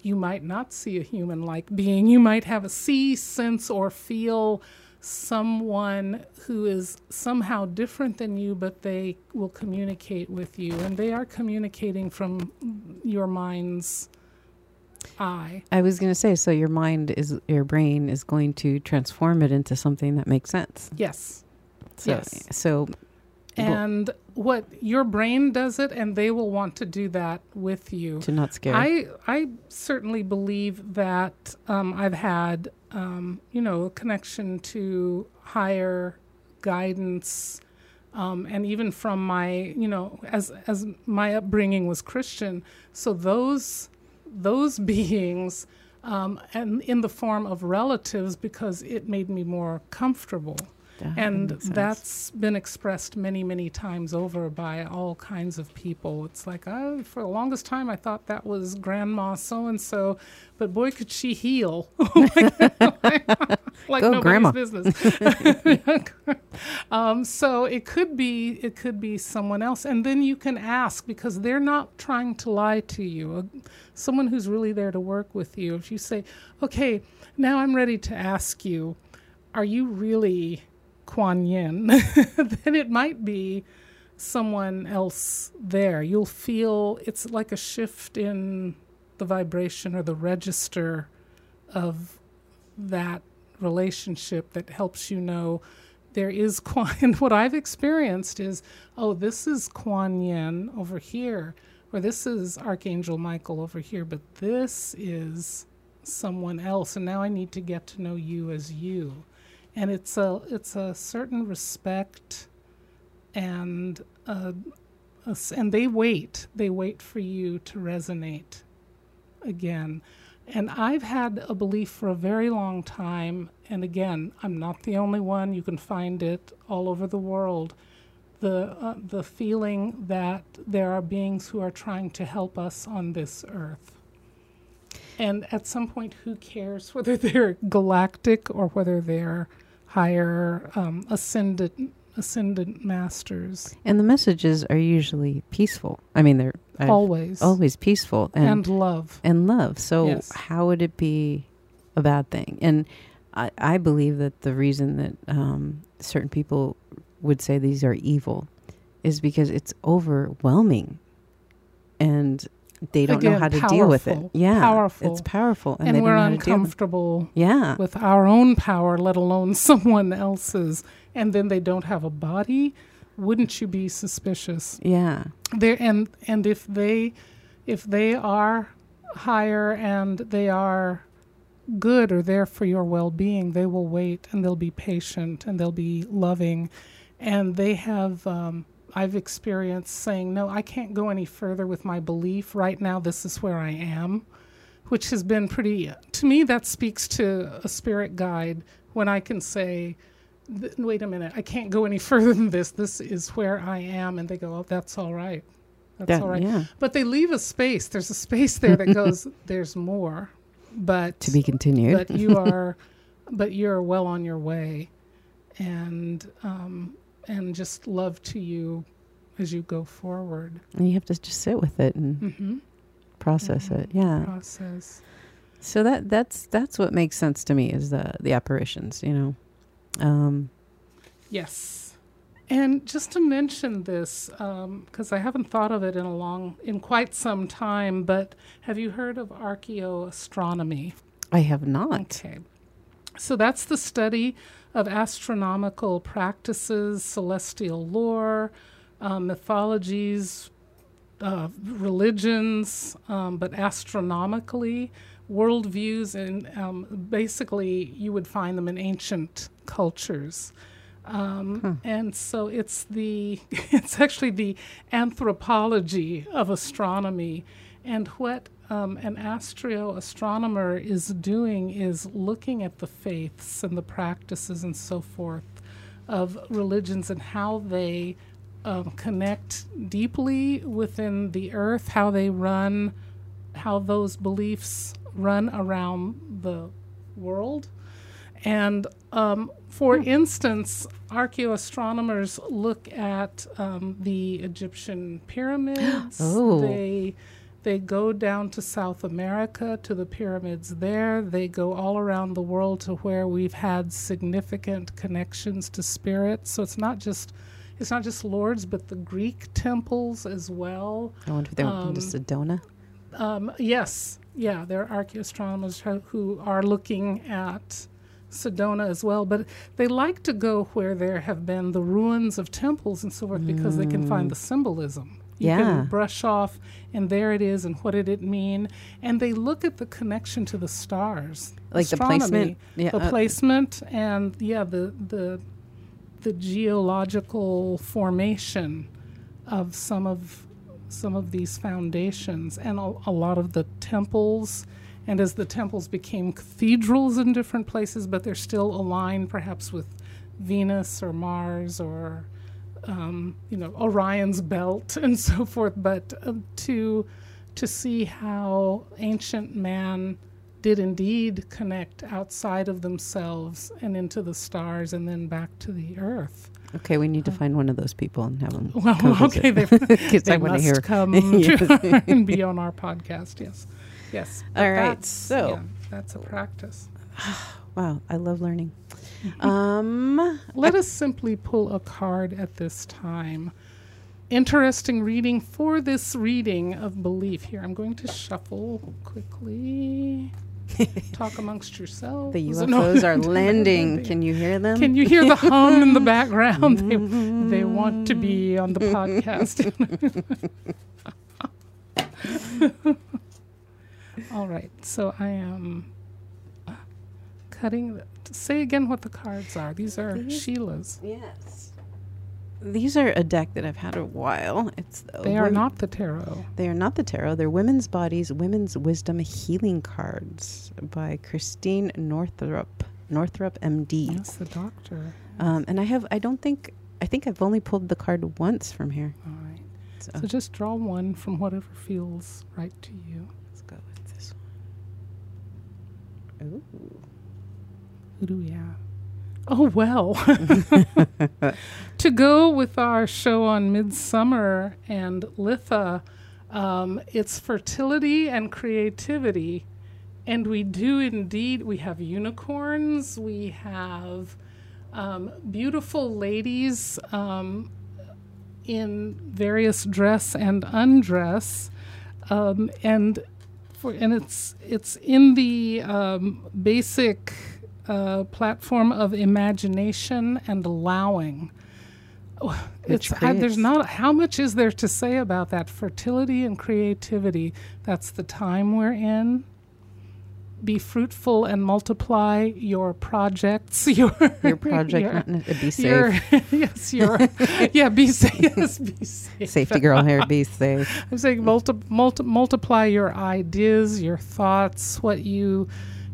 You might not see a human like being. You might have a see, sense, or feel someone who is somehow different than you, but they will communicate with you. And they are communicating from your mind's eye. I was going to say, so your mind is, your brain is going to transform it into something that makes sense. Yes. So, Yes. so And what your brain does it, and they will want to do that with you. to not scare. I I certainly believe that um, I've had um, you know a connection to higher guidance, um, and even from my you know as as my upbringing was Christian, so those those beings. Um, and in the form of relatives because it made me more comfortable. That and that's been expressed many many times over by all kinds of people. It's like oh for the longest time i thought that was grandma so and so but boy could she heal. Oh my god. Like Go, nobody's Grandma. business. Um, so it could be it could be someone else. And then you can ask because they're not trying to lie to you. Someone who's really there to work with you. If you say okay now i'm ready to ask you are you really Kuan Yin, then it might be someone else there. You'll feel it's like a shift in the vibration or the register of that relationship that helps you know there is Kuan. And what I've experienced is, oh, this is Kuan Yin over here, or this is Archangel Michael over here, but this is someone else, and now I need to get to know you as you and it's a it's a certain respect and a s- and they wait. They wait for you to resonate again. And i've had a belief for a very long time and again i'm not the only one you can find it all over the world the uh, the feeling that there are beings who are trying to help us on this earth. And at some point who cares whether they're galactic or whether they're higher um, ascendant ascendant masters and the messages are usually peaceful. I mean, they're I've- always always peaceful and, and love and love. So Yes. how would it be a bad thing? And I, I believe that the reason that um, certain people would say these are evil is because it's overwhelming, and they don't know how to deal with it. Yeah, powerful. it's powerful, and, and, they we're don't know how to deal with uncomfortable Yeah, with our own power let alone someone else's. And then they don't have a body? Wouldn't you be suspicious? Yeah, there and and if they if they are higher and they are good or there for your well-being they will wait and they'll be patient and they'll be loving. And they have um, i've experienced saying no i can't go any further with my belief. Right now this is where i am which has been pretty to me that speaks to a spirit guide when i can say wait a minute i can't go any further than this. This is where i am and they go oh that's all right. That's That- all right. yeah. but they leave a space. There's a space there that goes there's more but To be continued. but you are but you're well on your way. And um and just love to you as you go forward and you have to just sit with it and mm-hmm. process Mhm. it. Yeah. process So that that's that's what makes sense to me is the the apparitions. You know. Um, Yes. And just to mention this, because I haven't thought of it in a long, in quite some time, but have you heard of archaeoastronomy? I have not. Okay. So that's the study of astronomical practices, celestial lore, uh, mythologies, uh, religions, um, but astronomically, worldviews, and um, basically you would find them in ancient cultures. Um, And so it's the it's actually the anthropology of astronomy, and what um, an astro astronomer is doing is looking at the faiths and the practices and so forth of religions and how they um, connect deeply within the earth, how they run, how those beliefs run around the world. And um, for instance, archaeoastronomers look at um, the Egyptian pyramids. Oh. They they go down to South America to the pyramids there. They go all around the world to where we've had significant connections to spirits. So it's not just it's not just Lourdes, but the Greek temples as well. I wonder if they're Um, to Sedona. Um, yes, yeah, there are archaeoastronomers who, who are looking at Sedona as well, but they like to go where there have been the ruins of temples and so forth because they can find the symbolism. You Yeah. can brush off, and there it is, and what did it mean? And they look at the connection to the stars, Like the placement? Yeah, the uh, placement, and yeah, the the the geological formation of some of some of these foundations and a, a lot of the temples and as the temples became cathedrals in different places but they're still aligned perhaps with Venus or Mars or um, you know Orion's belt and so forth, but uh, to to see how ancient man did indeed connect outside of themselves and into the stars and then back to the earth. Okay, we need to find one of those people and have them. Well, come okay, they, they I must hear. come and be on our podcast. Yes, yes. All right, that's- so- yeah, that's a practice. Wow, I love learning. Mm-hmm. Um, Let us simply pull a card at this time. Interesting reading for this reading of belief. Here, I'm going to shuffle quickly. Talk amongst yourselves. the No, UFOs are landing. Can you hear them? Can you hear the hum in the background? They, they want to be on the podcast. All right, so I am cutting. The, say again what the cards are. These are These- Sheila's. Yes. These are a deck that I've had a while. It's the They are not the tarot. They are not the tarot. They're women's bodies, women's wisdom healing cards by Christine Northrup. Northrup, MD. That's the doctor. Um, and I have. I don't think. I think I've only pulled the card once from here. All right. So, So just draw one from whatever feels right to you. let's go with this one. Ooh. Who do we have? Oh, well. to go with our show on Midsummer and Litha, um, it's fertility and creativity. And we do indeed, we have unicorns, we have um, beautiful ladies um, in various dress and undress. Um, and for, and it's it's in the um, basic uh, platform of imagination and allowing. It's I, there's not how much is there to say about that fertility and creativity. That's the time we're in. Be fruitful and multiply your projects. Your Your project, your- be your- safe. yes, your yeah. Be safe. Yes, be safe. Safety girl here, be safe. I'm saying multi- multi- multiply your ideas, your thoughts, what you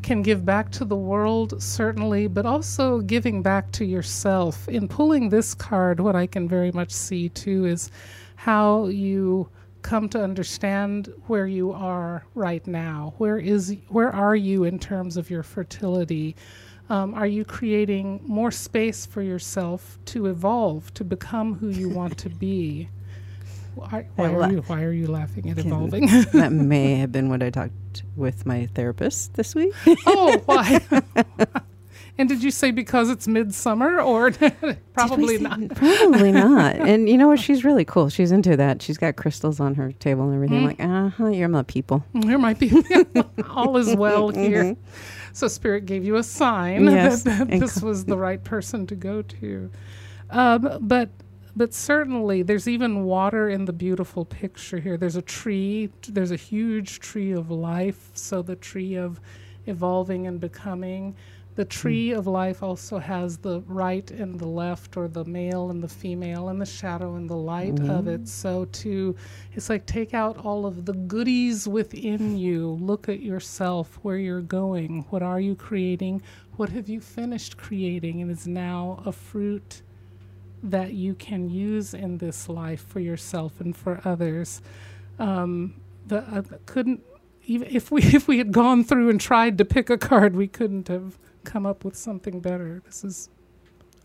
can give back to the world, certainly, but also giving back to yourself. In pulling this card, what I can very much see too is how you come to understand where you are right now. Where is where are you in terms of your fertility? Um, are you creating more space for yourself to evolve, to become who you want to be? Why, why, la- are, you, why are you laughing at evolving? that may have been what I talked with my therapist this week. oh, why? and did you say because it's midsummer or probably not? Probably not. And you know what? She's really cool. She's into that. She's got crystals on her table and everything. Mm. Like, uh huh, you're my people. There might be people. all is well here. Mhm. So spirit gave you a sign Yes, that, that this was the right person to go to. Um, but but certainly there's even water in the beautiful picture here. There's a tree. There's a huge tree of life. So the tree of evolving and becoming. The hmm. tree of life also has the right and the left, or the male and the female, and the shadow and the light of it. Mm-hmm. So to it's like take out all of the goodies within you. Look at yourself, where you're going. What are you creating? What have you finished creating and is now a fruit that you can use in this life for yourself and for others? Um, the uh, couldn't even if we if we had gone through and tried to pick a card, we couldn't have come up with something better. This is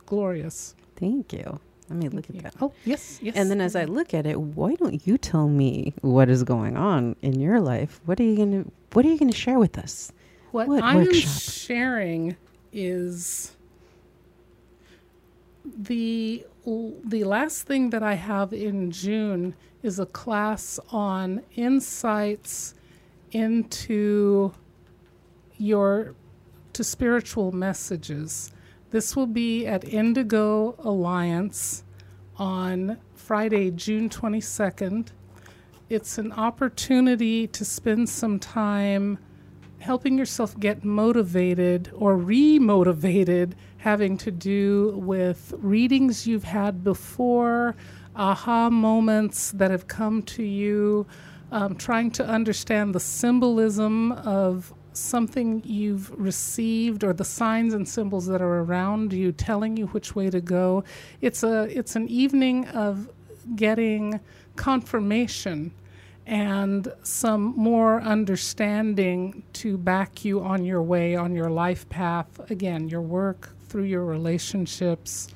glorious. Thank you. Let me look at that. Oh yes, yes. And then as I look at it, why don't you tell me what is going on in your life? What are you gonna What are you gonna share with us? What, What I'm workshop? sharing is the the last thing that I have in June is a class on insights into your to spiritual messages. This will be at Indigo Alliance on Friday, June 22nd. It's an opportunity to spend some time helping yourself get motivated or re-motivated having to do with readings you've had before aha moments that have come to you um, trying to understand the symbolism of something you've received or the signs and symbols that are around you telling you which way to go. It's a it's an evening of getting confirmation and some more understanding to back you on your way on your life path again your work through your relationships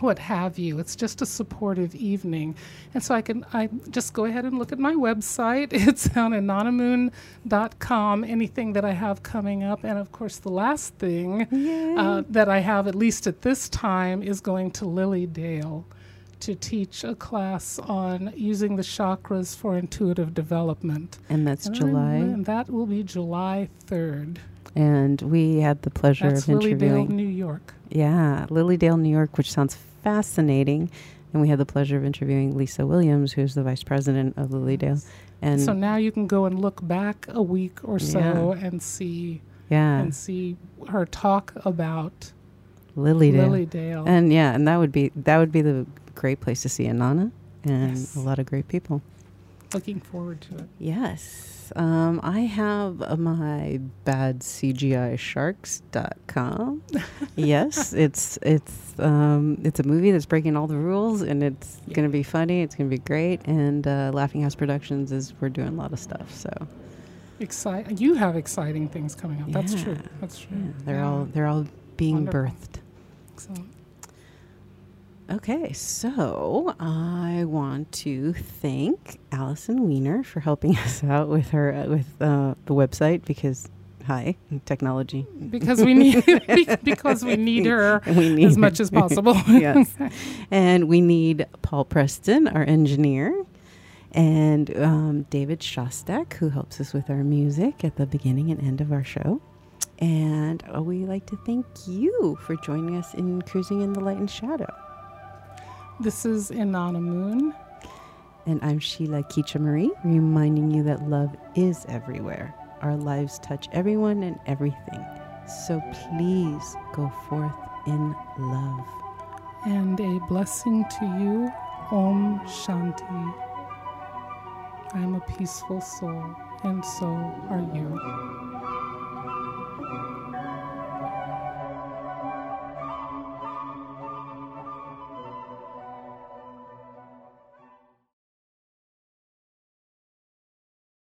what have you. It's just a supportive evening. And so I can I just go ahead and look at my website. It's on inannamoon.com, anything that I have coming up. And of course, the last thing uh, that I have, at least at this time, is going to Lilydale to teach a class on using the chakras for intuitive development. And that's And July. And that will be July 3rd. And we had the pleasure That's of interviewing Lilydale. New York. Yeah, Lilydale, New York, which sounds fascinating. And we had the pleasure of interviewing Lisa Williams, who's the vice president of Lilydale. And so now you can go and look back a week or so and see yeah, and see her talk about Lilydale. Lilydale. And yeah, and that would be that would be the great place to see Inanna and Yes. a lot of great people. Looking forward to it. Yes. Um, I have uh, my badcgisharks.com. yes, it's it's um, it's a movie that's breaking all the rules and it's Yeah. going to be funny. It's going to be great. And uh, Laughing House Productions is we're doing a lot of stuff. So Excite. You have exciting things coming up. That's true. That's true. yeah, they're Yeah. all they're all being Wonderful. birthed. Excellent. Okay, so I want to thank Allison Weiner for helping us out with her uh, with uh, the website because hi technology Because we need be- because we need her we need as much as possible. yes, and we need Paul Preston, our engineer, and um, David Shostak, who helps us with our music at the beginning and end of our show. And uh, we like to thank you for joining us in Cruising in the Light and Shadow. This is Inanna Moon. And I'm Sheila Keecha Marie, reminding you that love is everywhere. Our lives touch everyone and everything. So please go forth in love. And a blessing to you. Om Shanti. I am a peaceful soul, and so are you.